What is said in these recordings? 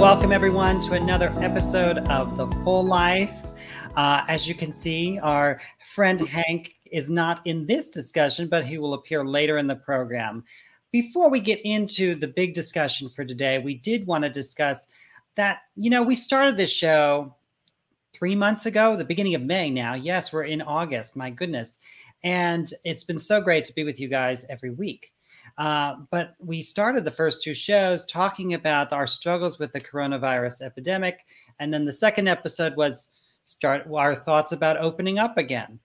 Welcome, everyone, to another episode of The Full Life. Uh, as you can see, our friend Hank is not in this discussion, but he will appear later in the program. Before we get into the big discussion for today, we did want to discuss that, you know, we started this show three months ago, the beginning of May now. Yes, we're in August. My goodness. And it's been so great to be with you guys every week. Uh, but we started the first two shows talking about our struggles with the coronavirus epidemic. And then the second episode was start our thoughts about opening up again.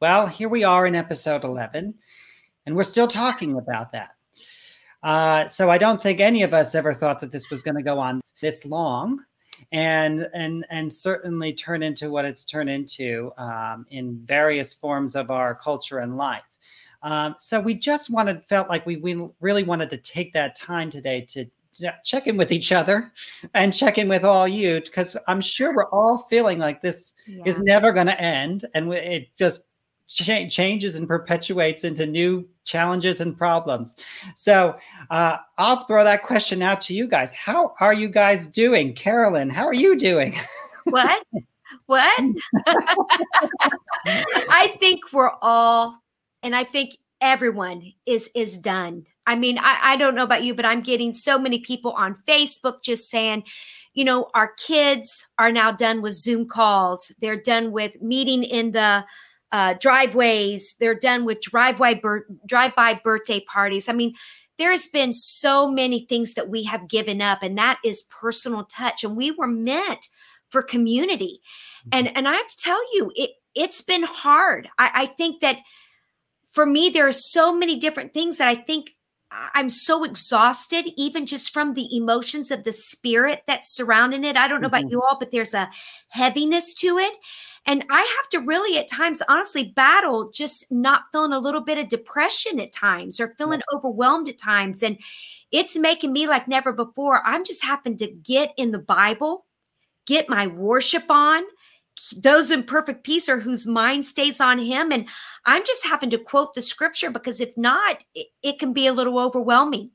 Well, here we are in episode 11, and we're still talking about that. Uh, so I don't think any of us ever thought that this was going to go on this long and and and certainly turn into what it's turned into um, in various forms of our culture and life. Um, so we just wanted, felt like we, we really wanted to take that time today to check in with each other and check in with all you because I'm sure we're all feeling like this yeah. is never going to end and it just ch- changes and perpetuates into new challenges and problems. So uh, I'll throw that question out to you guys. How are you guys doing? Carolyn, how are you doing? What? what? I think we're all and I think everyone is is done. I mean, I, I don't know about you, but I'm getting so many people on Facebook just saying, you know, our kids are now done with Zoom calls. They're done with meeting in the uh, driveways. They're done with drive-by bir- drive-by birthday parties. I mean, there has been so many things that we have given up, and that is personal touch. And we were meant for community. And and I have to tell you, it it's been hard. I, I think that for me, there are so many different things that I think I'm so exhausted, even just from the emotions of the spirit that's surrounding it. I don't know mm-hmm. about you all, but there's a heaviness to it. And I have to really, at times, honestly, battle just not feeling a little bit of depression at times or feeling yeah. overwhelmed at times. And it's making me like never before. I'm just having to get in the Bible, get my worship on, those in perfect peace are whose mind stays on him. And I'm just having to quote the scripture because if not, it, it can be a little overwhelming.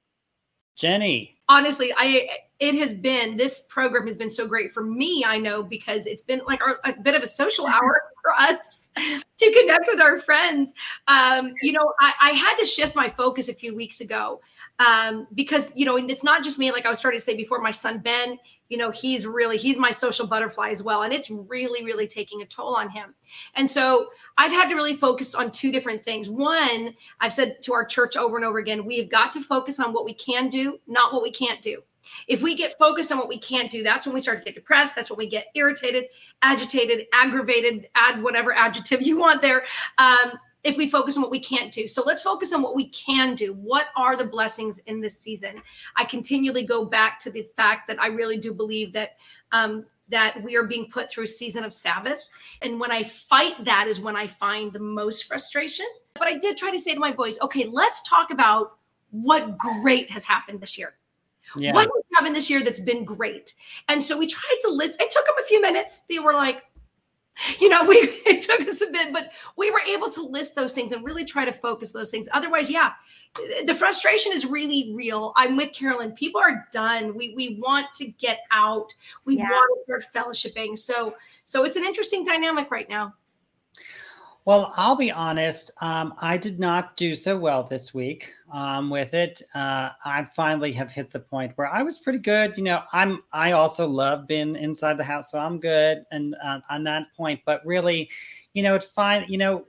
Jenny. Honestly, I it has been this program has been so great for me. I know because it's been like our, a bit of a social hour for us to connect with our friends. Um, you know, I, I had to shift my focus a few weeks ago um, because you know it's not just me. Like I was starting to say before, my son Ben you know he's really he's my social butterfly as well and it's really really taking a toll on him and so i've had to really focus on two different things one i've said to our church over and over again we've got to focus on what we can do not what we can't do if we get focused on what we can't do that's when we start to get depressed that's when we get irritated agitated aggravated add whatever adjective you want there um, if we focus on what we can't do. So let's focus on what we can do. What are the blessings in this season? I continually go back to the fact that I really do believe that um, that we are being put through a season of Sabbath, and when I fight that is when I find the most frustration. But I did try to say to my boys, okay, let's talk about what great has happened this year. Yeah. What has happened this year that's been great? And so we tried to list. It took them a few minutes. They were like, you know, we it took us a bit, but we were able to list those things and really try to focus those things. Otherwise, yeah, the frustration is really real. I'm with Carolyn. People are done. We we want to get out. We yeah. want to start fellowshipping. So so it's an interesting dynamic right now. Well, I'll be honest. Um, I did not do so well this week um, with it. Uh, I finally have hit the point where I was pretty good. You know, I'm. I also love being inside the house, so I'm good and uh, on that point. But really, you know, it fine. You know,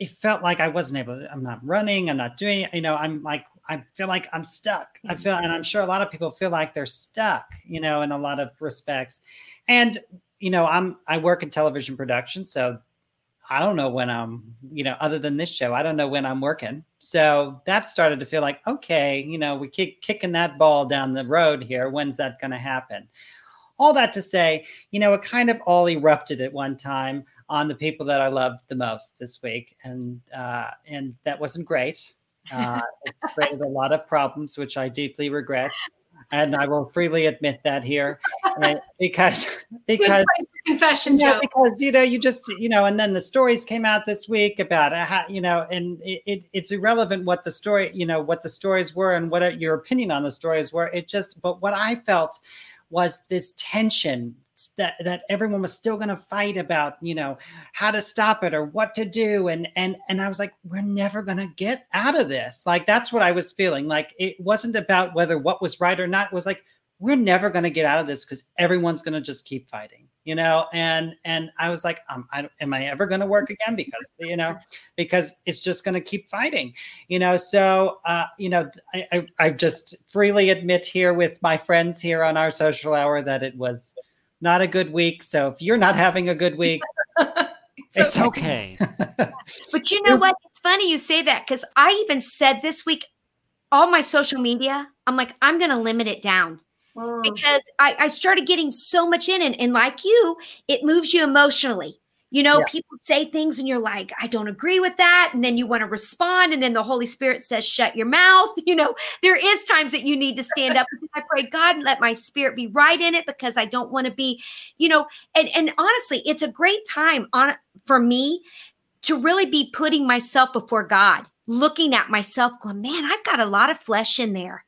it felt like I wasn't able. To, I'm not running. I'm not doing. You know, I'm like I feel like I'm stuck. I feel, and I'm sure a lot of people feel like they're stuck. You know, in a lot of respects, and you know, I'm I work in television production, so I don't know when I'm, you know, other than this show, I don't know when I'm working. So that started to feel like, okay, you know, we keep kicking that ball down the road here. When's that going to happen? All that to say, you know, it kind of all erupted at one time on the people that I loved the most this week, and uh, and that wasn't great. Uh, it created a lot of problems, which I deeply regret and I will freely admit that here, uh, because because confession, you know, because you know you just you know, and then the stories came out this week about uh, how you know, and it, it, it's irrelevant what the story you know what the stories were and what your opinion on the stories were. It just but what I felt was this tension that that everyone was still going to fight about you know how to stop it or what to do. And and and i was like we're never going to get out of this. Like that's what i was feeling. Like it wasn't about whether what was right or not. It was like we're never going to get out of this because everyone's going to just keep fighting you know? And and i was like um, I, am i ever going to work again because you know because it's just going to keep fighting you know? So uh you know I, I i just freely admit here with my friends here on our social hour that it was not a good week. So if you're not having a good week, it's, it's okay. okay. but you know what? It's funny you say that because I even said this week, all my social media, I'm like, I'm going to limit it down. Mm. Because I, I started getting so much in, and, and like you, it moves you emotionally. You know, yeah. people say things and you're like, I don't agree with that. And then you want to respond. And then the Holy Spirit says, shut your mouth. You know, there is times that you need to stand up. I pray, God, let my spirit be right in it because I don't want to be, you know, and, and honestly, it's a great time on for me to really be putting myself before God, looking at myself, going, man, I've got a lot of flesh in there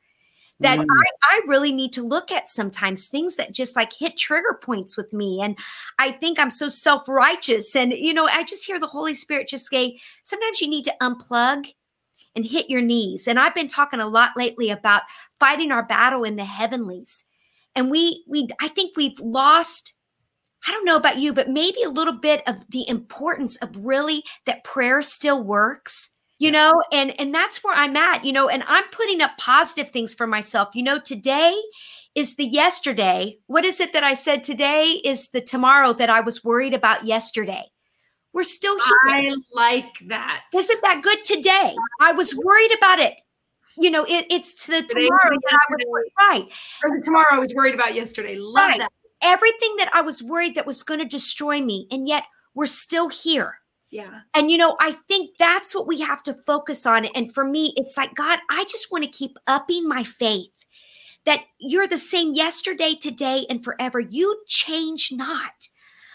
that mm. I, I really need to look at sometimes things that just like hit trigger points with me. And I think I'm so self righteous. And, you know, I just hear the Holy Spirit just say, sometimes you need to unplug and hit your knees. And I've been talking a lot lately about fighting our battle in the heavenlies. And we, we, I think we've lost I don't know about you, but maybe a little bit of the importance of really that prayer still works you know and and that's where i'm at you know and i'm putting up positive things for myself you know today is the yesterday. What is it that i said today is the tomorrow that i was worried about yesterday. We're still here. I like that. Isn't that good today? I was worried about it. You know it, it's the today tomorrow that i was right. Or the tomorrow i was worried about yesterday. Love right. that. Everything that i was worried that was going to destroy me and yet we're still here yeah. And you know, I think that's what we have to focus on. And for me, it's like, God, I just want to keep upping my faith that you're the same yesterday, today, and forever. You change not.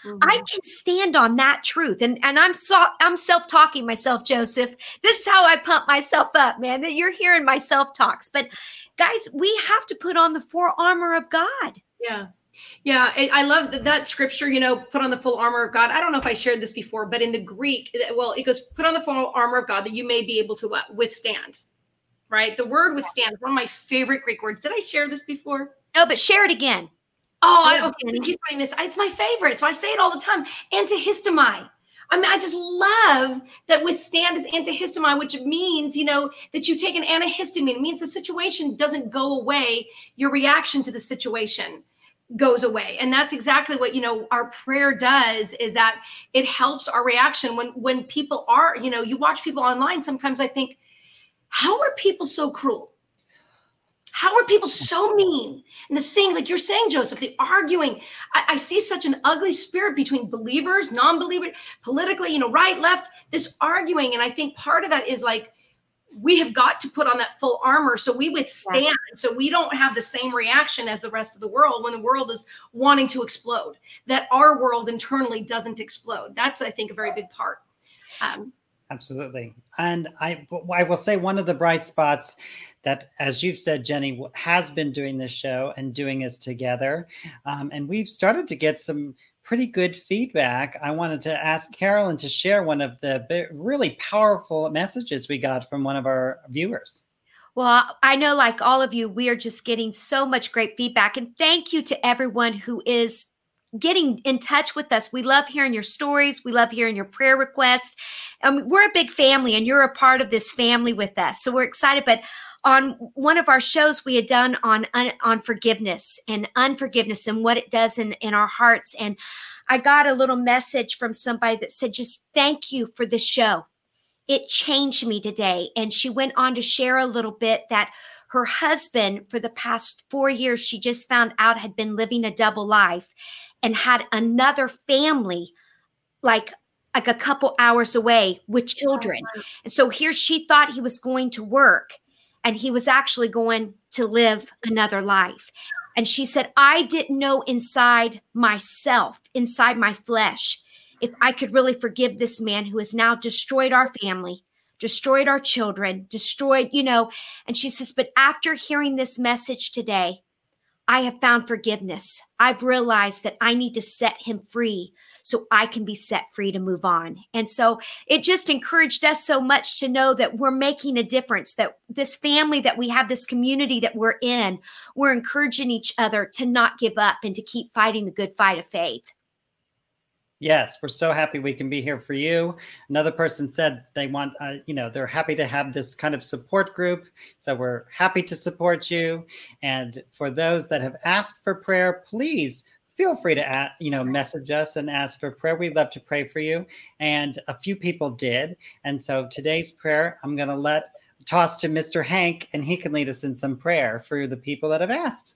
Mm-hmm. I can stand on that truth. And and I'm so I'm self-talking myself, Joseph. This is how I pump myself up, man. That you're hearing my self-talks. But guys, we have to put on the full armor of God. Yeah. Yeah, I love that, that scripture, you know, put on the full armor of God. I don't know if I shared this before, but in the Greek, well, it goes, put on the full armor of God that you may be able to what? withstand, right? The word withstand, is one of my favorite Greek words. Did I share this before? No, but share it again. Oh, I, okay. Keep saying this. It's my favorite. So I say it all the time. Antihistamine. I mean, I just love that withstand is antihistamine, which means, you know, that you take an antihistamine. It means the situation doesn't go away, your reaction to the situation goes away. And that's exactly what you know our prayer does is that it helps our reaction when when people are you know you watch people online sometimes i think how are people so cruel? How are people so mean? And the things like you're saying joseph the arguing I, I see such an ugly spirit between believers non-believers politically you know right left this arguing. And i think part of that is like we have got to put on that full armor so we withstand yeah. so we don't have the same reaction as the rest of the world when the world is wanting to explode that our world internally doesn't explode. That's i think a very big part. Um, absolutely. And i i will say one of the bright spots that as you've said jenny has been doing this show and doing this together um, and we've started to get some pretty good feedback. I wanted to ask Carolyn to share one of the really powerful messages we got from one of our viewers. Well, I know, like all of you, we are just getting so much great feedback. And thank you to everyone who is getting in touch with us. We love hearing your stories. We love hearing your prayer requests. And we're a big family, and you're a part of this family with us. So we're excited. But on one of our shows we had done on on forgiveness and unforgiveness and what it does in in our hearts. And i got a little message from somebody that said just thank you for the show. It changed me today. And she went on to share a little bit that her husband for the past 4 years she just found out had been living a double life and had another family like like a couple hours away with children. And so here she thought he was going to work and he was actually going to live another life. And she said, I didn't know inside myself, inside my flesh, if I could really forgive this man who has now destroyed our family, destroyed our children, destroyed, you know. And she says, But after hearing this message today, I have found forgiveness. I've realized that I need to set him free so I can be set free to move on. And so it just encouraged us so much to know that we're making a difference, that this family that we have, this community that we're in, we're encouraging each other to not give up and to keep fighting the good fight of faith. Yes, we're so happy we can be here for you. Another person said they want, uh, you know, they're happy to have this kind of support group. So we're happy to support you. And for those that have asked for prayer, please feel free to, add, you know, message us and ask for prayer. We'd love to pray for you. And a few people did. And so today's prayer, I'm going to let toss to Mr. Hank, and he can lead us in some prayer for the people that have asked.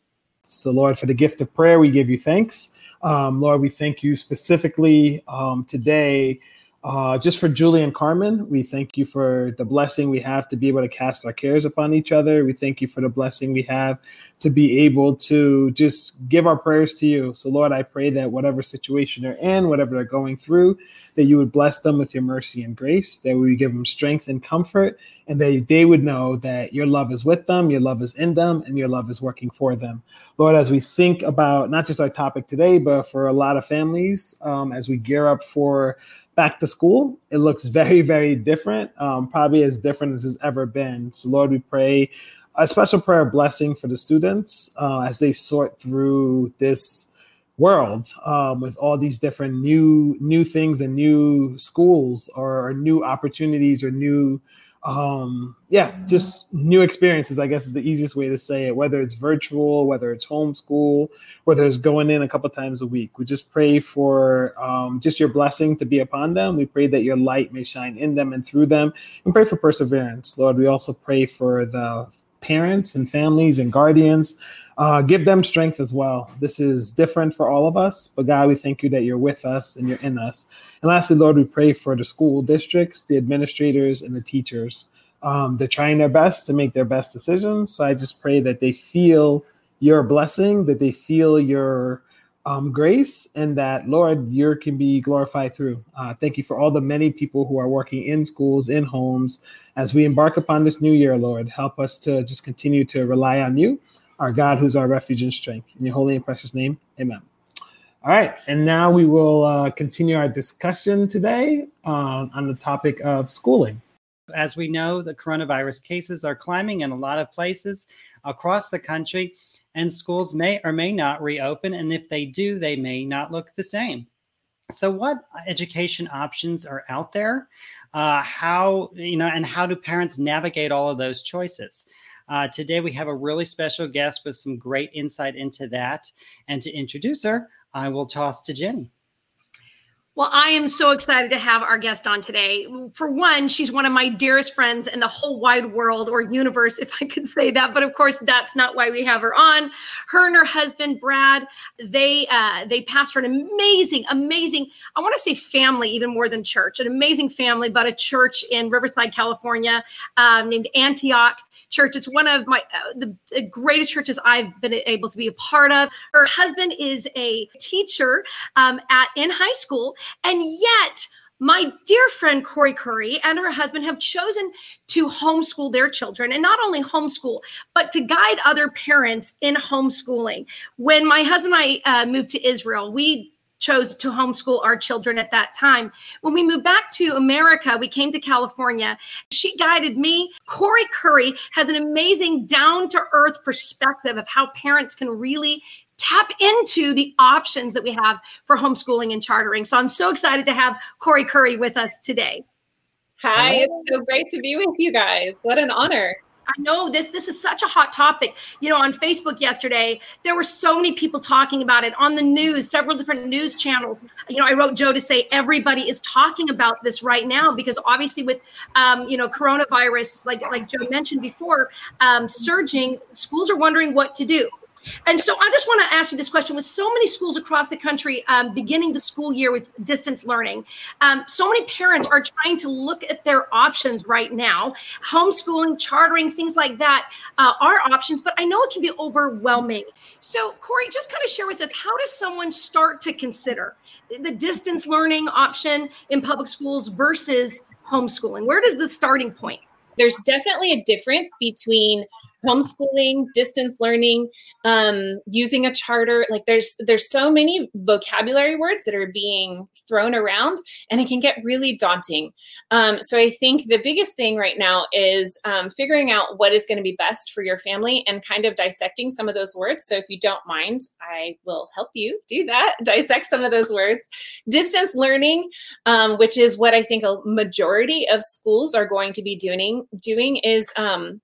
So, Lord, for the gift of prayer, we give you thanks. Um, Lord, we thank you specifically um, today uh, just for Julie and Carmen. We thank you for the blessing we have to be able to cast our cares upon each other. We thank you for the blessing we have to be able to just give our prayers to you. So, Lord, I pray that whatever situation they're in, whatever they're going through, that you would bless them with your mercy and grace, that we give them strength and comfort, and that they would know that your love is with them, your love is in them, and your love is working for them. Lord, as we think about not just our topic today, but for a lot of families, um, as we gear up for back to school, it looks very, very different, um, probably as different as it's ever been. So, Lord, we pray a special prayer blessing for the students uh, as they sort through this world um, with all these different new new things and new schools or, or new opportunities or new um yeah just new experiences i guess is the easiest way to say it whether it's virtual whether it's homeschool whether it's going in a couple times a week. We just pray for um, just your blessing to be upon them. We pray that your light may shine in them and through them and pray for perseverance. Lord we also pray for the parents and families and guardians uh, give them strength as well. This is different for all of us, but God, we thank you that you're with us and you're in us. And lastly, Lord, we pray for the school districts, the administrators, and the teachers. Um, they're trying their best to make their best decisions. So I just pray that they feel your blessing, that they feel your um, grace, and that, Lord, you can be glorified through. Uh, thank you for all the many people who are working in schools, in homes. As we embark upon this new year, Lord, help us to just continue to rely on you our God who's our refuge and strength. In your holy and precious name, amen. All right, and now we will uh, continue our discussion today uh, on the topic of schooling. As we know, the coronavirus cases are climbing in a lot of places across the country, and schools may or may not reopen. And if they do, they may not look the same. So, what education options are out there? Uh, how, you know, and how do parents navigate all of those choices? Uh, today, we have a really special guest with some great insight into that. And to introduce her, I will toss to Jenny. Well, I am so excited to have our guest on today. For one, she's one of my dearest friends in the whole wide world or universe, if I could say that. But of course, that's not why we have her on. Her and her husband, Brad, they uh, they pastor an amazing, amazing. I want to say family even more than church. An amazing family, but a church in Riverside, California, um, named Antioch church. It's one of my uh, the, the greatest churches I've been able to be a part of. Her husband is a teacher um, at in high school, and yet my dear friend Cory Curry and her husband have chosen to homeschool their children and not only homeschool, but to guide other parents in homeschooling. When my husband and I uh, moved to Israel, we chose to homeschool our children at that time. When we moved back to America, we came to California. She guided me. Cory Curry has an amazing down to earth perspective of how parents can really tap into the options that we have for homeschooling and chartering. So I'm so excited to have Cory Curry with us today. Hi, it's so great to be with you guys. What an honor. I know this this is such a hot topic. You know, on Facebook yesterday, there were so many people talking about it on the news, several different news channels. You know, I wrote Joe to say everybody is talking about this right now because obviously with um, you know coronavirus, like like Joe mentioned before, um, surging, schools are wondering what to do. And so I just want to ask you this question with so many schools across the country um, beginning the school year with distance learning, um, so many parents are trying to look at their options right now. Homeschooling, chartering, things like that uh, are options, but I know it can be overwhelming. So, Cory, just kind of share with us how does someone start to consider the distance learning option in public schools versus homeschooling? Where does the starting point? there's definitely a difference between homeschooling, distance learning, um, using a charter. Like there's there's so many vocabulary words that are being thrown around, and it can get really daunting. Um, so I think the biggest thing right now is um, figuring out what is going to be best for your family and kind of dissecting some of those words. So if you don't mind, I will help you do that. Dissect some of those words. Distance learning, um, which is what I think a majority of schools are going to be doing doing is um,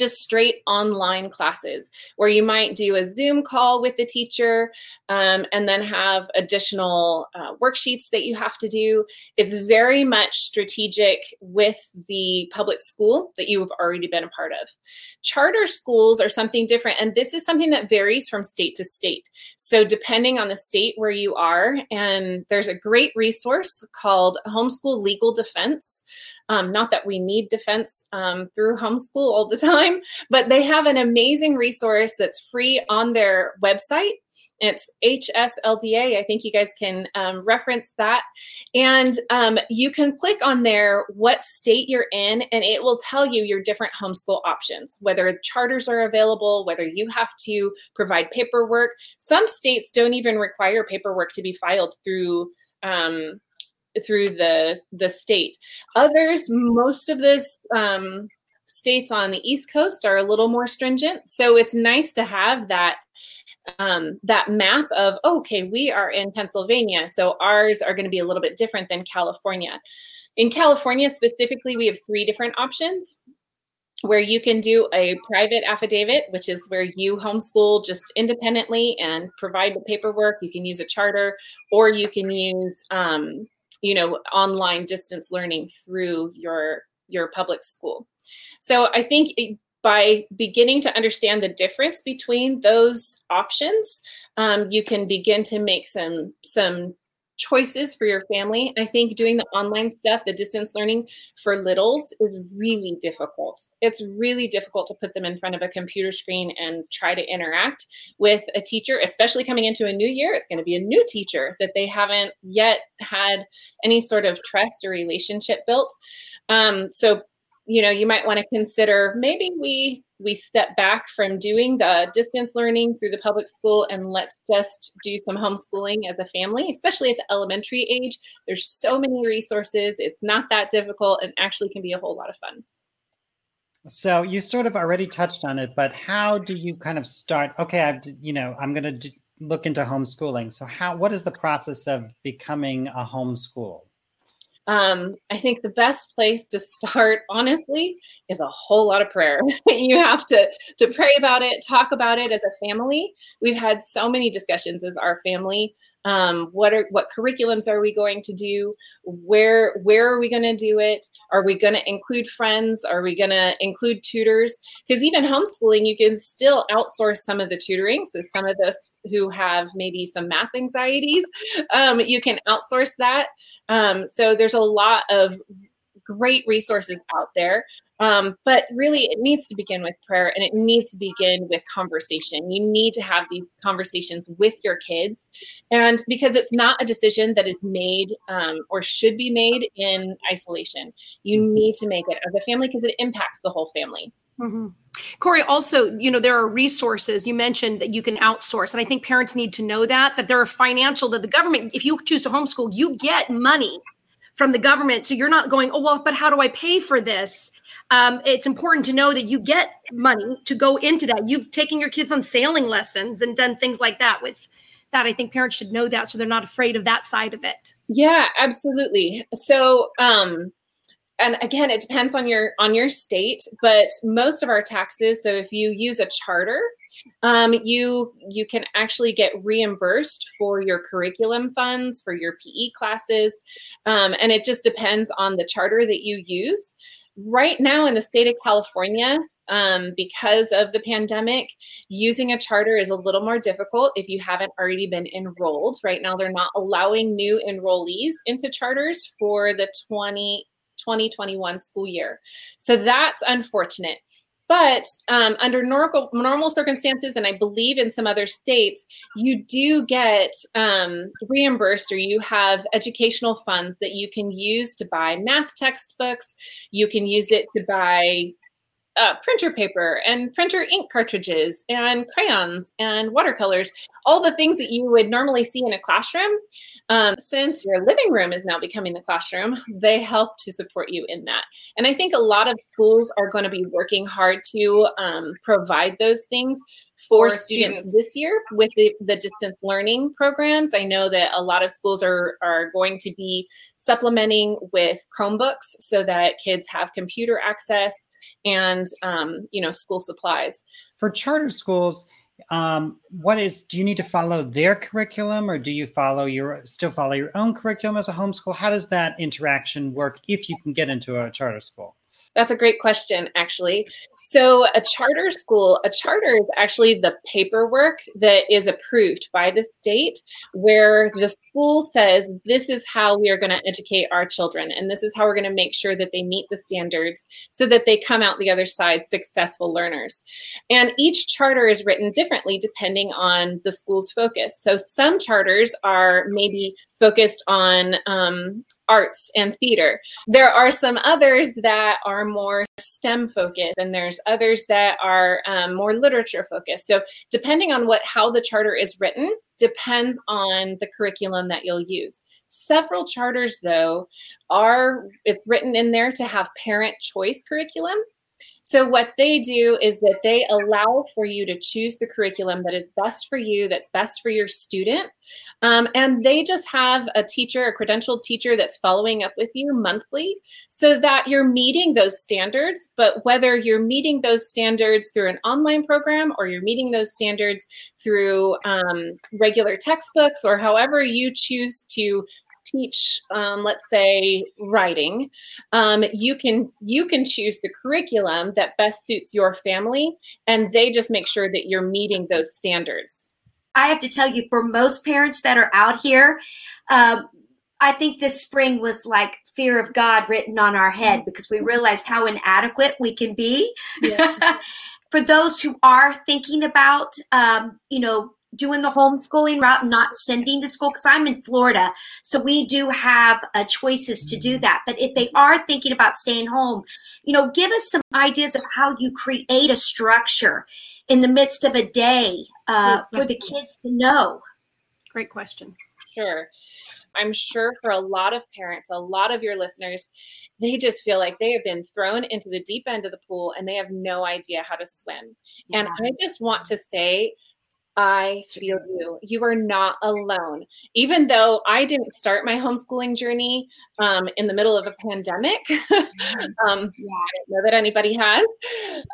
just straight online classes where you might do a Zoom call with the teacher um, and then have additional uh, worksheets that you have to do. It's very much strategic with the public school that you have already been a part of. Charter schools are something different, and this is something that varies from state to state. So, depending on the state where you are, and there's a great resource called Homeschool Legal Defense. Um, not that we need defense um, through homeschool all the time, but they have an amazing resource that's free on their website. It's HSLDA. I think you guys can um, reference that. And um, you can click on there what state you're in, and it will tell you your different homeschool options, whether charters are available, whether you have to provide paperwork. Some states don't even require paperwork to be filed through um, through the the state. Others, most of this um, states on the East Coast are a little more stringent, so it's nice to have that um, that map of okay, we are in Pennsylvania, so ours are going to be a little bit different than California. In California specifically, we have three different options where you can do a private affidavit, which is where you homeschool just independently and provide the paperwork. You can use a charter, or you can use um, you know online distance learning through your your public school. So i think by beginning to understand the difference between those options um, you can begin to make some some choices for your family. I think doing the online stuff, the distance learning for littles is really difficult. It's really difficult to put them in front of a computer screen and try to interact with a teacher, especially coming into a new year. It's going to be a new teacher that they haven't yet had any sort of trust or relationship built. Um, so you know you might want to consider maybe we we step back from doing the distance learning through the public school and let's just do some homeschooling as a family especially at the elementary age. There's so many resources. It's not that difficult and actually can be a whole lot of fun. So you sort of already touched on it but how do you kind of start okay i've you know i'm going to look into homeschooling. So how what is the process of becoming a homeschool um, I think the best place to start, honestly, is a whole lot of prayer. you have to to pray about it, talk about it as a family. We've had so many discussions as our family um, what are what curriculums are we going to do? Where where are we going to do it? Are we going to include friends? Are we going to include tutors? Because even homeschooling you can still outsource some of the tutoring. So some of us who have maybe some math anxieties um, you can outsource that. Um, so there's a lot of great resources out there. Um, but really, it needs to begin with prayer and it needs to begin with conversation. You need to have these conversations with your kids. And because it's not a decision that is made um, or should be made in isolation, you need to make it as a family because it impacts the whole family. Mm-hmm. Cory, also, you know, there are resources you mentioned that you can outsource. And I think parents need to know that, that there are financial, that the government, if you choose to homeschool, you get money from the government. So you're not going, oh, well, but how do I pay for this? Um, it's important to know that you get money to go into that. You've taken your kids on sailing lessons and done things like that with that. I think parents should know that so they're not afraid of that side of it. Yeah, absolutely. So, um, and again it depends on your on your state but most of our taxes so if you use a charter um, you you can actually get reimbursed for your curriculum funds for your pe classes um, and it just depends on the charter that you use right now in the state of california um, because of the pandemic, using a charter is a little more difficult if you haven't already been enrolled. Right now, they're not allowing new enrollees into charters for the 20 2021 school year. So that's unfortunate. But um, under normal, normal circumstances, and I believe in some other states, you do get um, reimbursed or you have educational funds that you can use to buy math textbooks. You can use it to buy uh, printer paper and printer ink cartridges and crayons and watercolors, all the things that you would normally see in a classroom. Um, since your living room is now becoming the classroom, they help to support you in that. And I think a lot of schools are going to be working hard to um, provide those things for, students, students, this year with the, the distance learning programs. I know that a lot of schools are, are going to be supplementing with Chromebooks so that kids have computer access and um, you know school supplies. For charter schools, um, what is do you need to follow their curriculum or do you follow your still follow your own curriculum as a homeschool? How does that interaction work if you can get into a charter school? That's a great question, actually. So, a charter school, a charter is actually the paperwork that is approved by the state, where the school says, This is how we are going to educate our children, and this is how we're going to make sure that they meet the standards so that they come out the other side successful learners. And each charter is written differently depending on the school's focus. So, some charters are maybe focused on um, arts and theater. There are some others that are more STEM focused, and there's others that are um, more literature focused. So, depending on what how the charter is written, depends on the curriculum that you'll use. Several charters, though, are it's written in there to have parent choice curriculum. So, what they do is that they allow for you to choose the curriculum that is best for you, that's best for your student. Um, and they just have a teacher, a credentialed teacher that's following up with you monthly so that you're meeting those standards. But whether you're meeting those standards through an online program or you're meeting those standards through um, regular textbooks or however you choose to teach um, let's say writing um, you can you can choose the curriculum that best suits your family and they just make sure that you're meeting those standards i have to tell you for most parents that are out here um, I think this spring was like fear of God written on our head because we realized how inadequate we can be. Yeah. For those who are thinking about, um, you know, doing the homeschooling route, not sending to school, because I'm in Florida. So we do have uh, choices to do that. But if they are thinking about staying home, you know, give us some ideas of how you create a structure in the midst of a day uh, for the kids to know. Great question. Sure. I'm sure for a lot of parents, a lot of your listeners, they just feel like they have been thrown into the deep end of the pool and they have no idea how to swim. Yeah. And I just want to say, I feel you. You are not alone. Even though I didn't start my homeschooling journey um, in the middle of a pandemic, mm-hmm. um, yeah. I don't know that anybody has.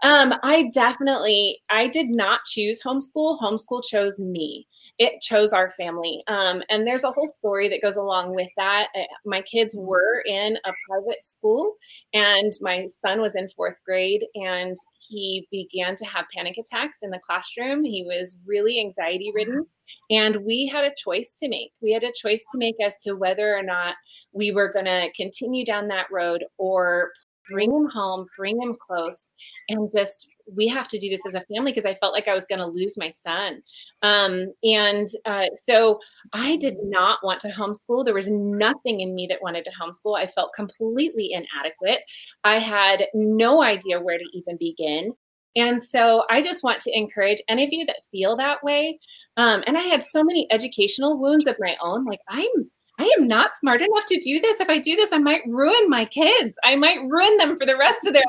Um, I definitely, I did not choose homeschool. Homeschool chose me it chose our family. Um, and there's a whole story that goes along with that. Uh, my kids were in a private school, and my son was in fourth grade, and he began to have panic attacks in the classroom. He was really anxiety ridden. And we had a choice to make. We had a choice to make as to whether or not we were going to continue down that road or bring him home, bring him close, and just we have to do this as a family because I felt like I was going to lose my son. Um, and uh, so I did not want to homeschool. There was nothing in me that wanted to homeschool. I felt completely inadequate. I had no idea where to even begin. And so I just want to encourage any of you that feel that way. Um, and I had so many educational wounds of my own. Like, I'm I am not smart enough to do this. If I do this, I might ruin my kids. I might ruin them for the rest of their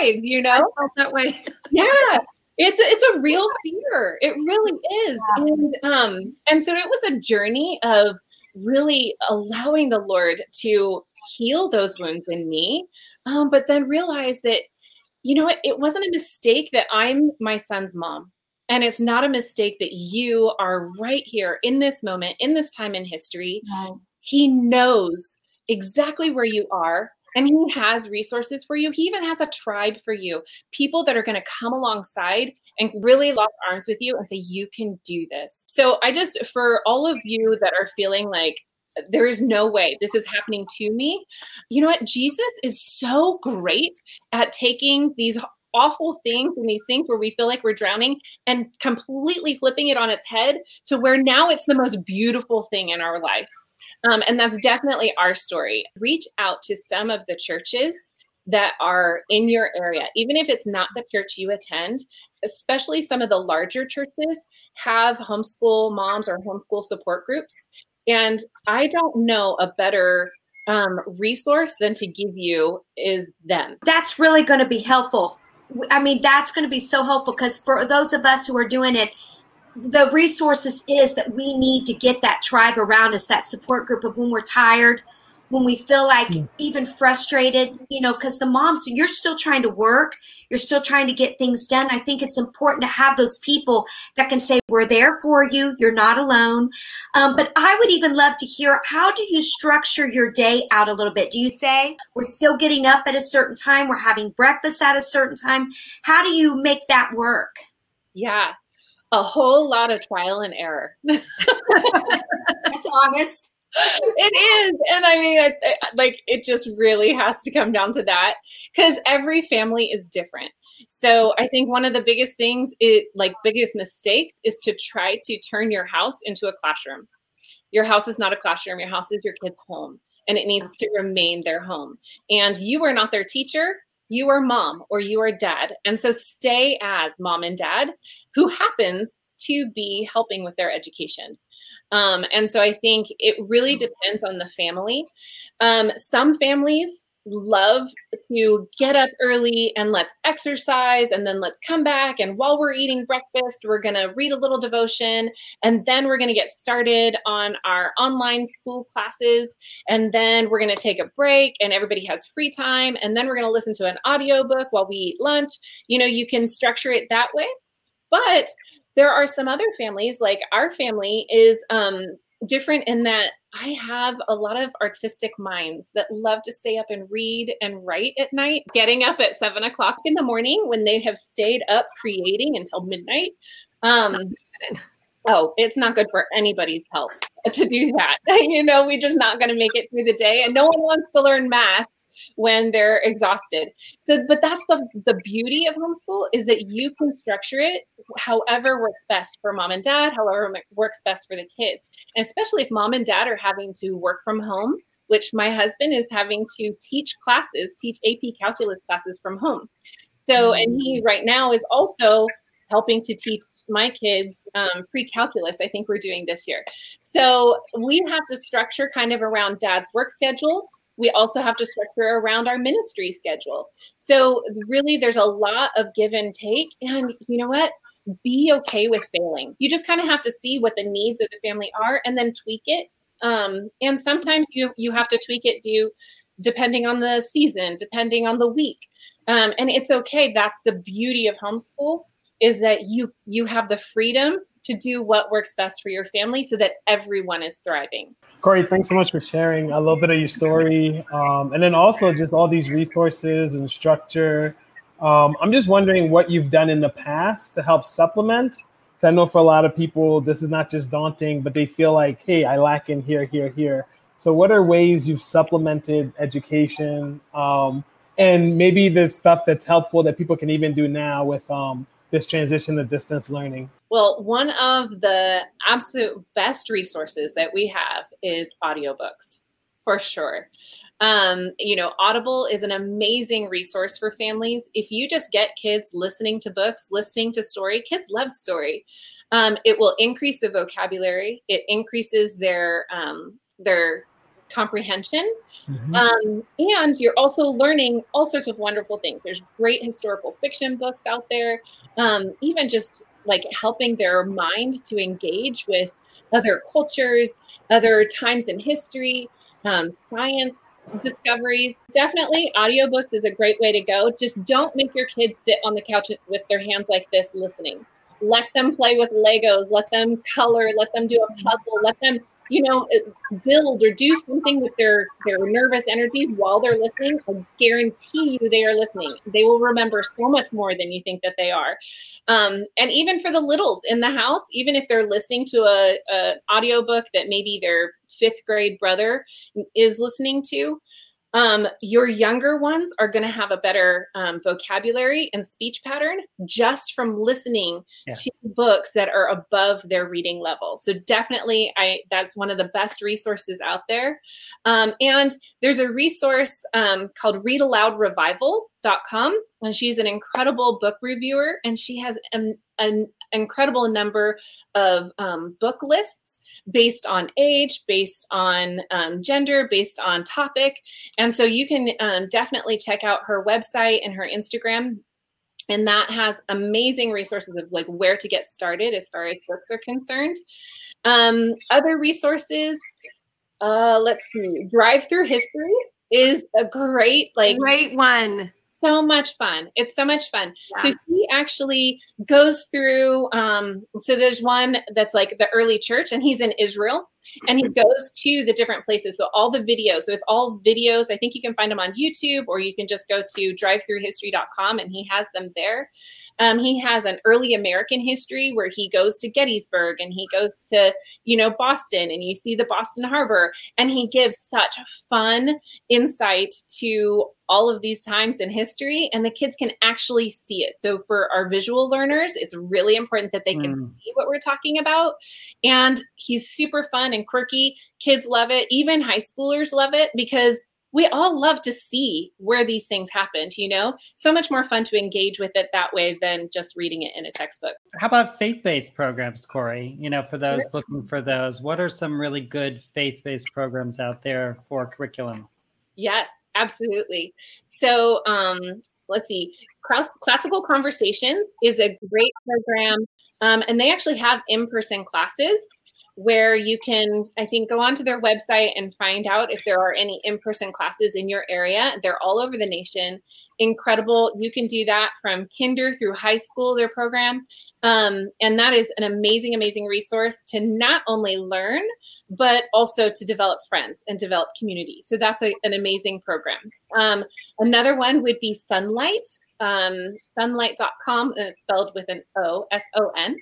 lives, you know? That way. yeah. It's it's a real fear. It really is. Yeah. And um and so it was a journey of really allowing the Lord to heal those wounds in me. Um, but then realize that, you know what, it wasn't a mistake that I'm my son's mom. And it's not a mistake that you are right here in this moment, in this time in history, he knows exactly where you are and he has resources for you. He even has a tribe for you, people that are going to come alongside and really lock arms with you and say, You can do this. So, I just, for all of you that are feeling like, there is no way this is happening to me. You know what? Jesus is so great at taking these awful things and these things where we feel like we're drowning and completely flipping it on its head to where now it's the most beautiful thing in our life. Um, and that's definitely our story. Reach out to some of the churches that are in your area, even if it's not the church you attend, especially some of the larger churches have homeschool moms or homeschool support groups. And I don't know a better um, resource than to give you is them. That's really going to be helpful. I mean, that's going to be so helpful because for those of us who are doing it, the resources is that we need to get that tribe around us, that support group of when we're tired, when we feel like mm. even frustrated, you know, because the moms, you're still trying to work, you're still trying to get things done. I think it's important to have those people that can say, We're there for you, you're not alone. Um, but I would even love to hear how do you structure your day out a little bit? Do you say, We're still getting up at a certain time, we're having breakfast at a certain time? How do you make that work? Yeah, a whole lot of trial and error. That's honest it is and i mean I, I, like it just really has to come down to that because every family is different. So i think one of the biggest things it like biggest mistakes is to try to turn your house into a classroom. Your house is not a classroom your house is your kids home and it needs to remain their home. And you are not their teacher you are mom or you are dad and so stay as mom and dad who happens to be helping with their education. Um, and so I think it really depends on the family. Um, some families love to get up early and let's exercise and then let's come back and while we're eating breakfast we're going to read a little devotion and then we're going to get started on our online school classes and then we're going to take a break and everybody has free time and then we're going to listen to an audiobook while we eat lunch. You know you can structure it that way. But there are some other families, like our family is um, different in that I have a lot of artistic minds that love to stay up and read and write at night, getting up at seven o'clock in the morning when they have stayed up creating until midnight. Um, oh, it's not good for anybody's health to do that. you know, we're just not going to make it through the day, and no one wants to learn math when they're exhausted. So, but that's the the beauty of homeschool is that you can structure it however works best for mom and dad, however works best for the kids. And especially if mom and dad are having to work from home, which my husband is having to teach classes, teach AP calculus classes from home. So, and he mm. right now is also helping to teach my kids um, pre-calculus i think we're doing this year so we have to structure kind of around dad's work schedule we also have to structure around our ministry schedule. So, really, there's a lot of give and take. And you know what? Be okay with failing. You just kind of have to see what the needs of the family are and then tweak it. Um, and sometimes you you have to tweak it due depending on the season, depending on the week. Um, and it's okay. That's the beauty of homeschool is that you you have the freedom to do what works best for your family so that everyone is thriving. Cory, thanks so much for sharing a little bit of your story. Um, and then also just all these resources and structure. Um, I'm just wondering what you've done in the past to help supplement. So I know for a lot of people, this is not just daunting, but they feel like, hey, I lack in here, here, here. So what are ways you've supplemented education? Um, and maybe there's stuff that's helpful that people can even do now with um, this transition to distance learning? Well, one of the absolute best resources that we have is audiobooks, for sure. Um, you know, Audible is an amazing resource for families. If you just get kids listening to books, listening to story, kids love story. Um, it will increase the vocabulary. It increases their um, their comprehension. Mm-hmm. Um, and you're also learning all sorts of wonderful things. There's great historical fiction books out there, um, even just like helping their mind to engage with other cultures, other times in history, um, science discoveries. Definitely, audiobooks is a great way to go. Just don't make your kids sit on the couch with their hands like this listening. Let them play with Legos, let them color, let them do a puzzle, let them you know, build or do something with their their nervous energy while they're listening, I guarantee you they are listening. They will remember so much more than you think that they are. Um, and even for the littles in the house, even if they're listening to a, a audiobook that maybe their fifth grade brother is listening to, um, your younger ones are going to have a better um, vocabulary and speech pattern just from listening yeah. to books that are above their reading level. So definitely, I that's one of the best resources out there. Um, and there's a resource um, called Read Aloud Revival Com, and she's an incredible book reviewer and she has an, an incredible number of um, book lists based on age based on um, gender based on topic and so you can um, definitely check out her website and her instagram and that has amazing resources of like where to get started as far as books are concerned um, other resources uh, let's see drive through history is a great like great one so much fun. It's so much fun. Yeah. So he actually goes through. Um, so there's one that's like the early church, and he's in Israel, and he goes to the different places. So all the videos. So it's all videos. I think you can find them on YouTube, or you can just go to drivethruhistory.com, and he has them there. Um, he has an early American history where he goes to Gettysburg and he goes to, you know, Boston and you see the Boston Harbor. And he gives such fun insight to all of these times in history and the kids can actually see it. So for our visual learners, it's really important that they can mm. see what we're talking about. And he's super fun and quirky. Kids love it. Even high schoolers love it because we all love to see where these things happened, you know? So much more fun to engage with it that way than just reading it in a textbook. How about faith based programs, Cory? You know, for those looking for those, what are some really good faith based programs out there for curriculum? Yes, absolutely. So, um, let's see. Classical Conversation is a great program, um, and they actually have in person classes where you can, I think, go onto their website and find out if there are any in person classes in your area. They're all over the nation. Incredible. You can do that from kinder through high school, their program. Um, and that is an amazing, amazing resource to not only learn, but also to develop friends and develop community. So that's a, an amazing program. Um, another one would be Sonlight um, sonlight.com, and it's spelled with an O, S O N.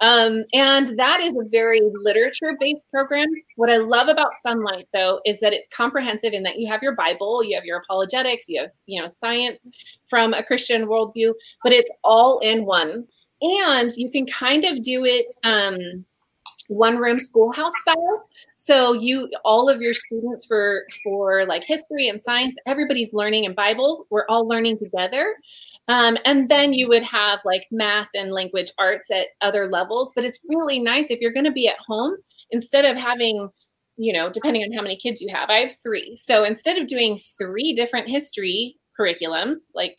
Um, and that is a very literature based program. What I love about Sonlight, though, is that it's comprehensive in that you have your Bible, you have your apologetics, you have, you know, science from a Christian worldview, but it's all in one. And you can kind of do it. Um, one room schoolhouse style. So you all of your students for for like history and science everybody's learning in bible. We're all learning together. Um, and then you would have like math and language arts at other levels. But it's really nice if you're going to be at home instead of having you know depending on how many kids you have. I have three. So instead of doing three different history curriculums like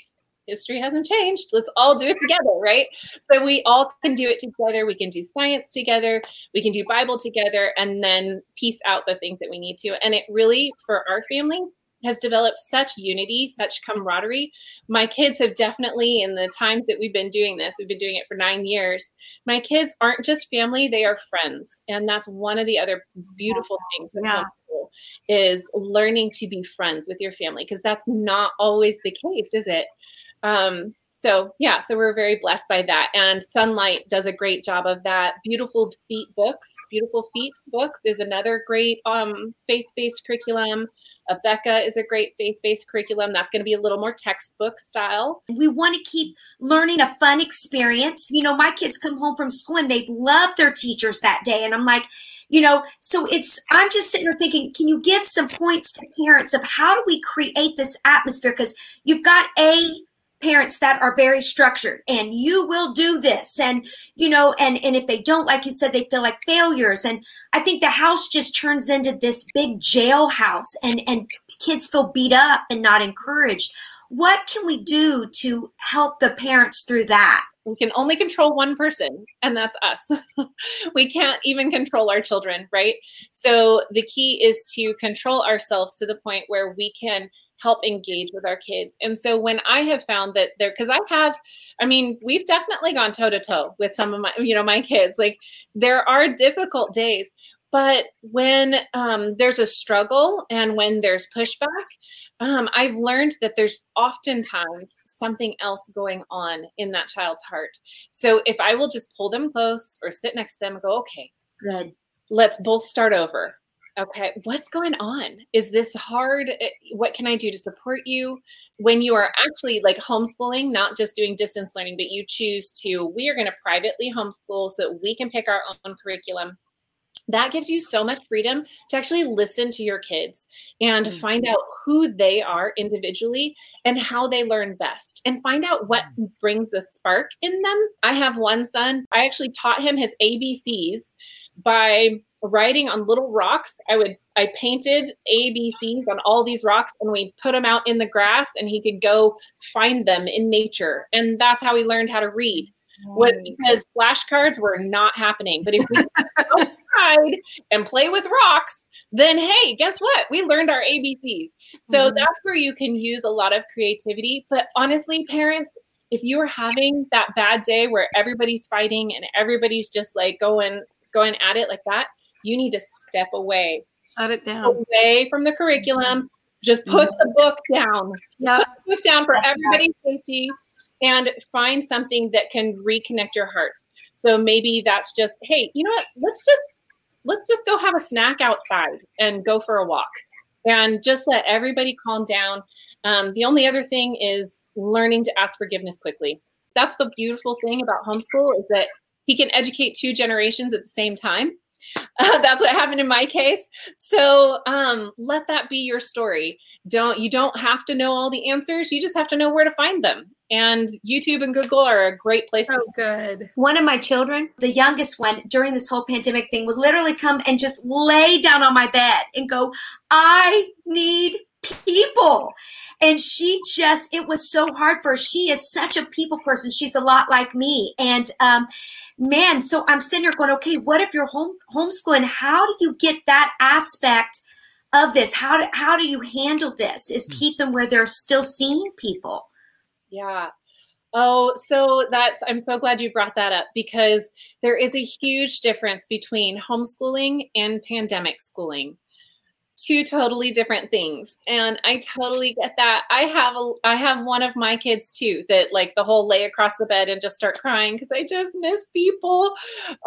history hasn't changed. Let's all do it together, right? So we all can do it together. We can do science together. We can do Bible together and then piece out the things that we need to. And it really, for our family, has developed such unity, such camaraderie. My kids have definitely, in the times that we've been doing this, we've been doing it for nine years. My kids aren't just family; they are friends, and that's one of the other beautiful things yeah. is learning to be friends with your family because that's not always the case, is it? Um, so yeah, so we're very blessed by that. And Sonlight does a great job of that. Beautiful Feet Books, Beautiful Feet Books is another great um, faith-based curriculum. Abeka is a great faith-based curriculum. That's going to be a little more textbook style. We want to keep learning a fun experience. You know, my kids come home from school and they love their teachers that day, and I'm like, you know so it's i'm just sitting there thinking can you give some points to parents of how do we create this atmosphere because you've got a parents that are very structured and you will do this and you know and and if they don't like you said they feel like failures and i think the house just turns into this big jailhouse and and kids feel beat up and not encouraged. What can we do to help the parents through that? We can only control one person and that's us. We can't even control our children right? So the key is to control ourselves to the point where we can help engage with our kids. And so when I have found that there, because I have, I mean, we've definitely gone toe to toe with some of my, you know, my kids. Like there are difficult days, but when um, there's a struggle and when there's pushback, um, I've learned that there's oftentimes something else going on in that child's heart. So if I will just pull them close or sit next to them and go, okay, good, let's both start over okay, what's going on? Is this hard? Eh, what can I do to support you when you are actually like homeschooling, not just doing distance learning, but you choose to, we are going to privately homeschool so that we can pick our own curriculum that gives you so much freedom to actually listen to your kids and mm-hmm. find out who they are individually and how they learn best and find out what mm. brings the spark in them. I have one son, I actually taught him his ABCs by writing on little rocks. I would I painted ABCs on all these rocks and we put them out in the grass and he could go find them in nature. And that's how he learned how to read was because flashcards were not happening. But if we outside and play with rocks, then hey, guess what? We learned our ABCs. So mm-hmm. that's where you can use a lot of creativity. But honestly, parents, if you are having that bad day where everybody's fighting and everybody's just like going going at it like that, you need to step away. Set it down. Away from the curriculum. Just put mm-hmm. the book down. Yeah. Put the book down for That's everybody's right. safety and find something that can reconnect your hearts. So maybe that's just, hey, you know what? Let's just let's just go have a snack outside and go for a walk and just let everybody calm down. Um, the only other thing is learning to ask forgiveness quickly. That's the beautiful thing about homeschool is that he can educate two generations at the same time. Uh, that's what happened in my case. So um, let that be your story. Don't you don't have to know all the answers. You just have to know where to find them. And YouTube and Google are a great place. Oh, to good. One of my children, the youngest one, during this whole pandemic thing, would literally come and just lay down on my bed and go, "I need people." And she just, it was so hard for her. She is such a people person. She's a lot like me. And um, man, so I'm sitting here going, okay, what if you're home homeschooling? How do you get that aspect of this? How do, how do you handle this? Is hmm. keep them where they're still seeing people? Yeah. Oh, so that's, I'm so glad you brought that up because there is a huge difference between homeschooling and pandemic schooling two totally different things. And i totally get that. I have a i have one of my kids too that like the whole lay across the bed and just start crying because i just miss people.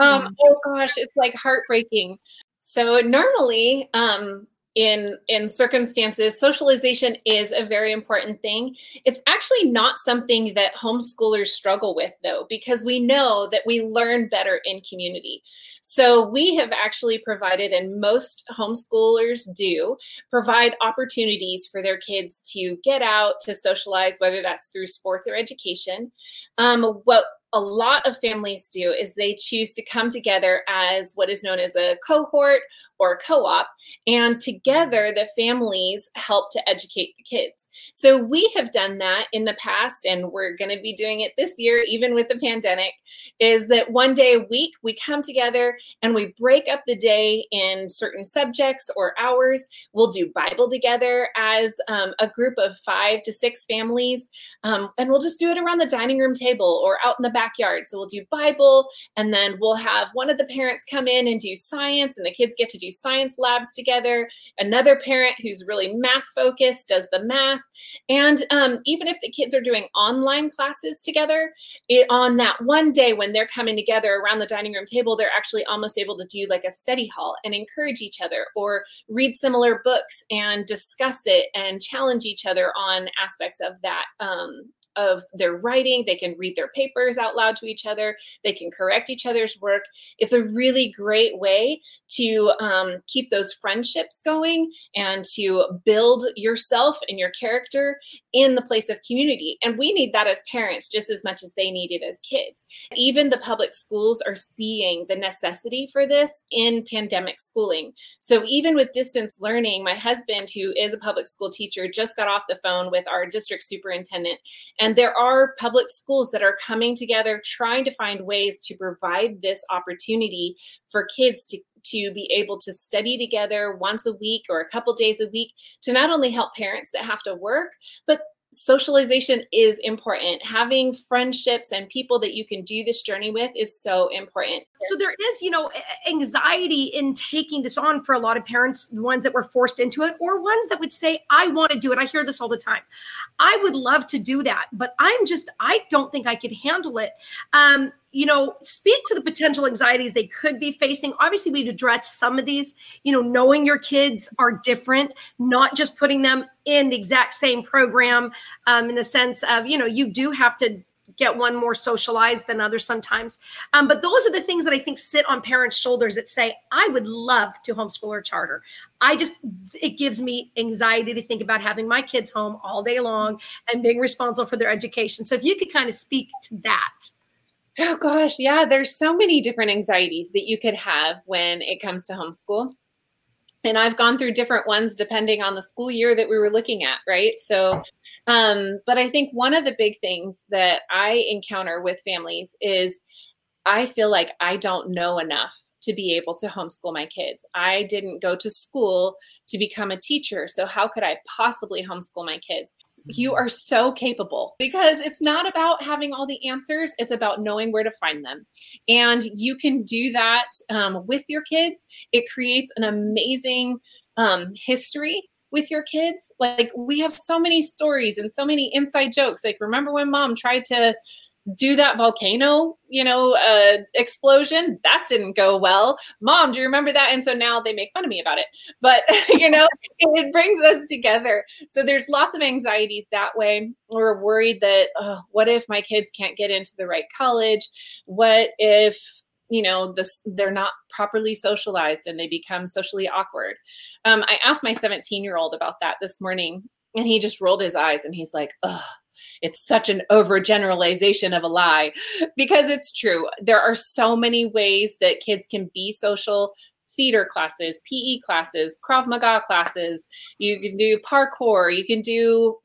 Um mm. oh gosh it's like heartbreaking. So normally um in in circumstances socialization is a very important thing. It's actually not something that homeschoolers struggle with though because we know that we learn better in community. So we have actually provided and most homeschoolers do provide opportunities for their kids to get out to socialize whether that's through sports or education. Um, what a lot of families do is they choose to come together as what is known as a cohort or co op, and together the families help to educate the kids. So we have done that in the past, and we're going to be doing it this year, even with the pandemic. Is that one day a week we come together and we break up the day in certain subjects or hours. We'll do Bible together as um, a group of five to six families, um, and we'll just do it around the dining room table or out in the backyard. So we'll do Bible, and then we'll have one of the parents come in and do science, and the kids get to do science labs together. Another parent who's really math focused does the math. And um, even if the kids are doing online classes together, it, on that one day when they're coming together around the dining room table, they're actually almost able to do like a study hall and encourage each other or read similar books and discuss it and challenge each other on aspects of that um, of their writing. They can read their papers out loud to each other. They can correct each other's work. It's a really great way to um, keep those friendships going and to build yourself and your character in the place of community. And we need that as parents just as much as they need it as kids. Even the public schools are seeing the necessity for this in pandemic schooling. So even with distance learning, my husband, who is a public school teacher, just got off the phone with our district superintendent and there are public schools that are coming together trying to find ways to provide this opportunity for kids to to be able to study together once a week or a couple days a week to not only help parents that have to work, but socialization is important. Having friendships and people that you can do this journey with is so important. So there is, you know, anxiety in taking this on for a lot of parents, ones that were forced into it or ones that would say I want to do it. I hear this all the time. I would love to do that, but I'm just I don't think I could handle it. Um you know, speak to the potential anxieties they could be facing. Obviously, we've addressed some of these, you know, knowing your kids are different, not just putting them in the exact same program um, in the sense of, you know, you do have to get one more socialized than others sometimes. Um, but those are the things that I think sit on parents' shoulders that say, I would love to homeschool or charter. I just, it gives me anxiety to think about having my kids home all day long and being responsible for their education. So if you could kind of speak to that. Oh gosh, yeah, there's so many different anxieties that you could have when it comes to homeschool. And I've gone through different ones depending on the school year that we were looking at, right? So um, but I think one of the big things that I encounter with families is I feel like I don't know enough to be able to homeschool my kids. I didn't go to school to become a teacher. So, how could I possibly homeschool my kids? You are so capable because it's not about having all the answers, it's about knowing where to find them. And you can do that um, with your kids. It creates an amazing um, history with your kids. Like we have so many stories and so many inside jokes. Like remember when mom tried to do that volcano, you know, uh, explosion that didn't go well. Mom, do you remember that? And so now they make fun of me about it. But you know, it, brings us together. So there's lots of anxieties that way. We're worried that oh, what if my kids can't get into the right college? What if you know this they're not properly socialized and they become socially awkward um, i asked my 17 year old about that this morning and he just rolled his eyes and he's like ugh it's such an overgeneralization of a lie. Because it's true there are so many ways that kids can be social theater classes pe classes krav maga classes. You can do parkour you can do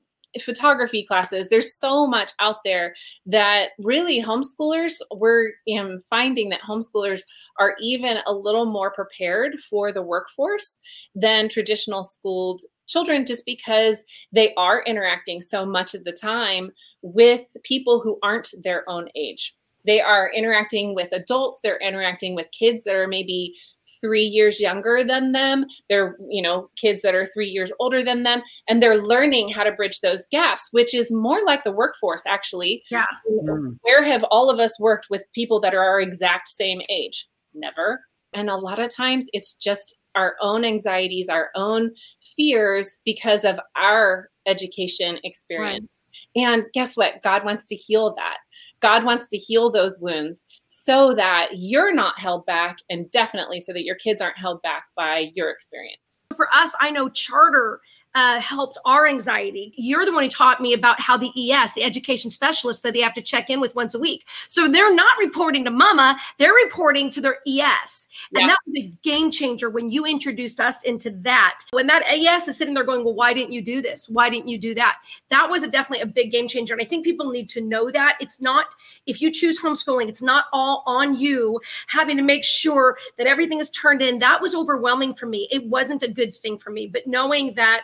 photography classes. There's so much out there that really homeschoolers, we're um, finding that homeschoolers are even a little more prepared for the workforce than traditional schooled children just because they are interacting so much of the time with people who aren't their own age. They are interacting with adults, they're interacting with kids that are maybe three years younger than them. They're, you know, kids that are three years older than them, and they're learning how to bridge those gaps, which is more like the workforce, actually. Yeah. Mm. Where have all of us worked with people that are our exact same age? Never. And a lot of times it's just our own anxieties, our own fears because of our education experience. Right. And guess what? God wants to heal that. God wants to heal those wounds so that you're not held back and definitely so that your kids aren't held back by your experience. For us, I know charter uh, helped our anxiety. You're the one who taught me about how the ES, the education specialist, that they have to check in with once a week. So they're not reporting to mama, they're reporting to their ES. And yeah. that was a game changer when you introduced us into that. When that ES is sitting there going, Well, why didn't you do this? Why didn't you do that? That was a, definitely a big game changer. And I think people need to know that it's not, if you choose homeschooling, it's not all on you having to make sure that everything is turned in. That was overwhelming for me. It wasn't a good thing for me. But knowing that,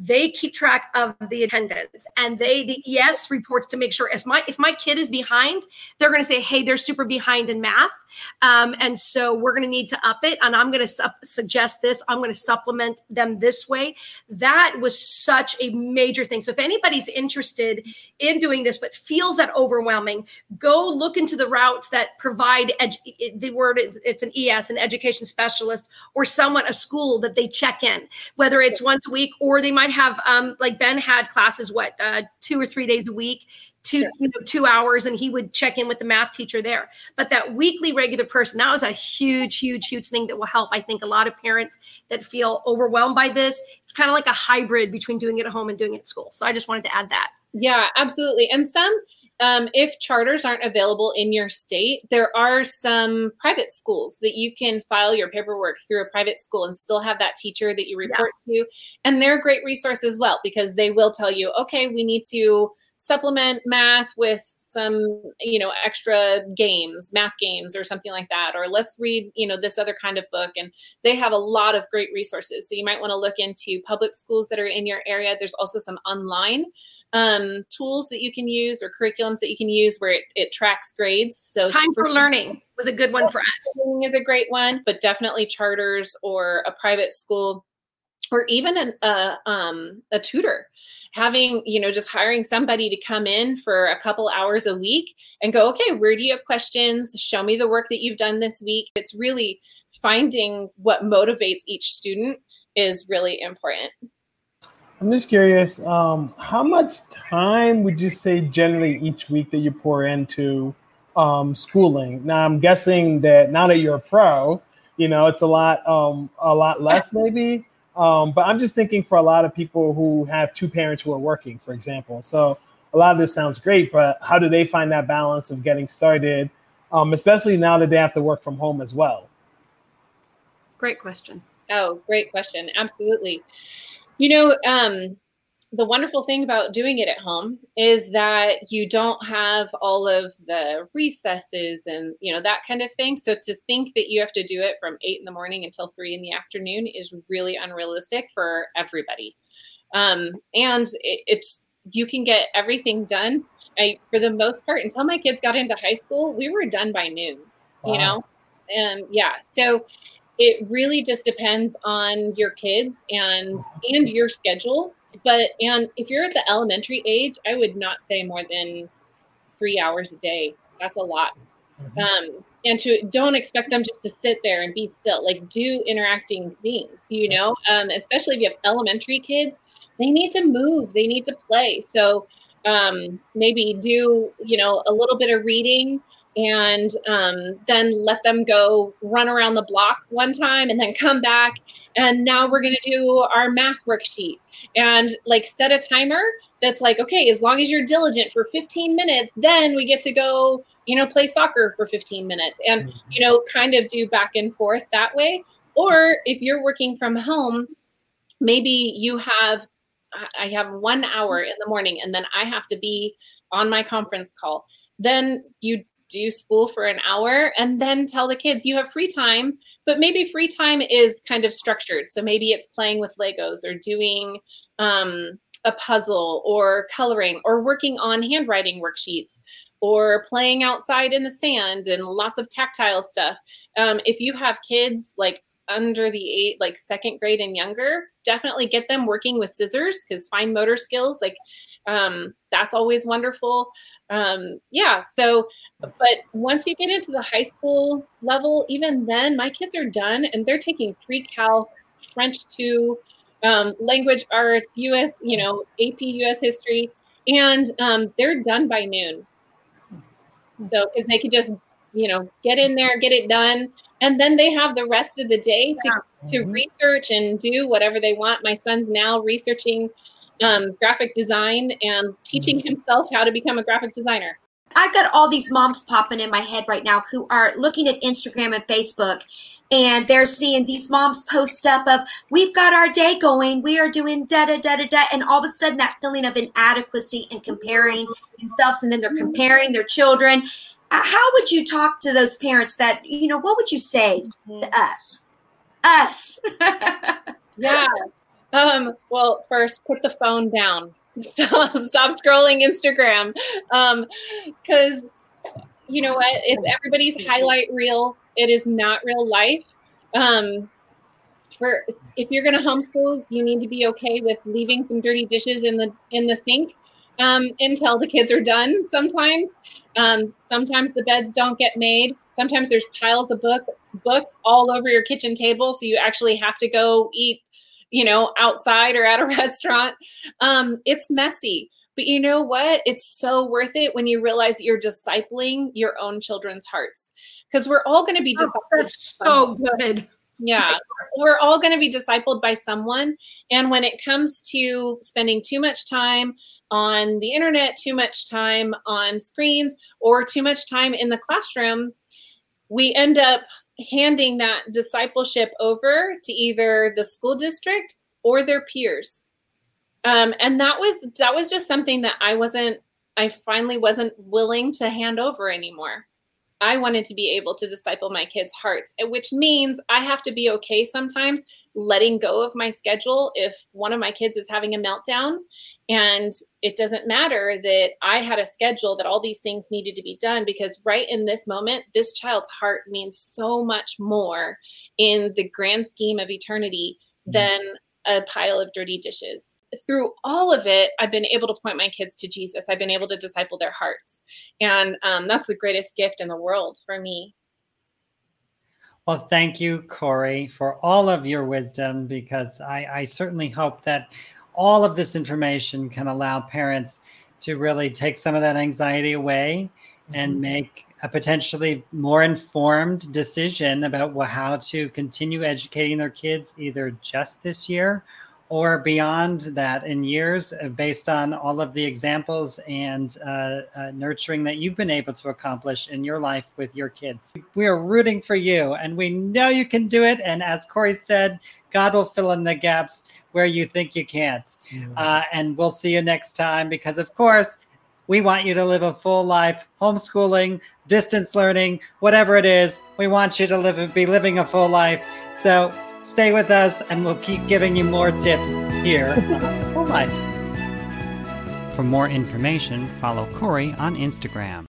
they keep track of the attendance and they the ES reports to make sure if my if my kid is behind they're going to say hey they're super behind in math. Um, and so we're going to need to up it and i'm going to su- suggest this i'm going to supplement them this way. That was such a major thing. So if anybody's interested in doing this but feels that overwhelming go look into the routes that provide the word it's an es an education specialist or someone a school that they check in whether it's once a week or they might have um, like Ben had classes what uh, two or three days a week, two sure. you know, two hours, and he would check in with the math teacher there. But that weekly regular person that was a huge, huge, huge thing that will help. I think a lot of parents that feel overwhelmed by this. It's kind of like a hybrid between doing it at home and doing it at school. So I just wanted to add that. Yeah, absolutely. And some um, if charters aren't available in your state, there are some private schools that you can file your paperwork through a private school and still have that teacher that you report yeah. to. And they're a great resource as well because they will tell you, okay, we need to supplement math with some you know extra games math games or something like that or let's read you know this other kind of book and they have a lot of great resources so you might want to look into public schools that are in your area there's also some online um, tools that you can use or curriculums that you can use where it, it tracks grades. So time for learning was a good one for us. Is a great one, but definitely charters or a private school or even an, a um, a tutor. Having you know just hiring somebody to come in for a couple hours a week and go okay where do you have questions? Show me the work that you've done this week. It's really finding what motivates each student is really important. I'm just curious um, how much time would you say generally each week that you pour into um, schooling? Now i'm guessing that now that you're a pro you know it's a lot um, a lot less maybe um, but I'm just thinking for a lot of people who have two parents who are working, for example. So a lot of this sounds great, but how do they find that balance of getting started, um, especially now that they have to work from home as well? Great question. Oh, great question. Absolutely. You know, um, the wonderful thing about doing it at home is that you don't have all of the recesses and you know that kind of thing. So to think that you have to do it from eight in the morning until three in the afternoon is really unrealistic for everybody. Um, and it, it's you can get everything done. I, for the most part until my kids got into high school we were done by noon wow. you know? And yeah so it really just depends on your kids and and your schedule but and if you're at the elementary age, I would not say more than three hours a day. That's a lot. Mm-hmm. Um, and to don't expect them just to sit there and be still. Like do interacting things, you know. Um, especially if you have elementary kids, they need to move. They need to play. So um, maybe do you know a little bit of reading and um, then let them go run around the block one time and then come back. And now we're going to do our math worksheet. And like set a timer that's like okay as long as you're diligent for 15 minutes then we get to go you know play soccer for 15 minutes and mm-hmm. you know kind of do back and forth that way. Or if you're working from home maybe you have i have one hour in the morning and then i have to be on my conference call. Then you do school for an hour and then tell the kids you have free time but maybe free time is kind of structured. So maybe it's playing with legos or doing um, a puzzle or coloring or working on handwriting worksheets or playing outside in the sand and lots of tactile stuff. Um, if you have kids like under the eight like second grade and younger definitely get them working with scissors because fine motor skills like um, that's always wonderful. Um, yeah so but once you get into the high school level, even then, my kids are done and they're taking pre-cal, French two, um, language arts, U.S. you know AP U.S. history, and um, they're done by noon. So because they could just you know get in there, get it done, and then they have the rest of the day to to mm-hmm. research and do whatever they want. My son's now researching um, graphic design and teaching mm-hmm. himself how to become a graphic designer. I've got all these moms popping in my head right now who are looking at Instagram and Facebook and they're seeing these moms post up of we've got our day going. We are doing da da da da da and all of a sudden that feeling of inadequacy and comparing themselves and then they're comparing their children. Uh, how would you talk to those parents that you know what would you say to us? Us. Yeah. Um well first put the phone down stop, stop scrolling Instagram. Um, cause you know what? It's everybody's highlight reel. It is not real life. Um, for if you're going to homeschool, you need to be okay with leaving some dirty dishes in the in the sink um, until the kids are done. Sometimes, um, sometimes the beds don't get made. Sometimes there's piles of book books all over your kitchen table, so you actually have to go eat you know, outside or at a restaurant. Um, it's messy. But you know what? It's so worth it when you realize you're discipling your own children's hearts. Because we're all going to be discipled. Oh, that's so good. Yeah, we're all going to be discipled by someone. And when it comes to spending too much time on the internet, too much time on screens, or too much time in the classroom, we end up handing that discipleship over to either the school district or their peers. Um, and that was that was just something that I wasn't I finally wasn't willing to hand over anymore. I wanted to be able to disciple my kids' hearts, which means I have to be okay sometimes letting go of my schedule if one of my kids is having a meltdown and it doesn't matter that I had a schedule that all these things needed to be done because right in this moment, this child's heart means so much more in the grand scheme of eternity mm-hmm. than a pile of dirty dishes. Through all of it, I've been able to point my kids to Jesus. I've been able to disciple their hearts. And um, that's the greatest gift in the world for me. Well, thank you, Cory, for all of your wisdom, because I, I certainly hope that all of this information can allow parents to really take some of that anxiety away. And make a potentially more informed decision about how to continue educating their kids either just this year or beyond that in years uh, based on all of the examples and uh, uh, nurturing that you've been able to accomplish in your life with your kids. We are rooting for you and we know you can do it. And as Cory said, God will fill in the gaps where you think you can't. Mm-hmm. Uh, and we'll see you next time because, of course, we want you to live a full life, homeschooling, distance learning, whatever it is. We want you to live be living a full life. So stay with us and we'll keep giving you more tips here Full Life. For more information, follow Cory on Instagram.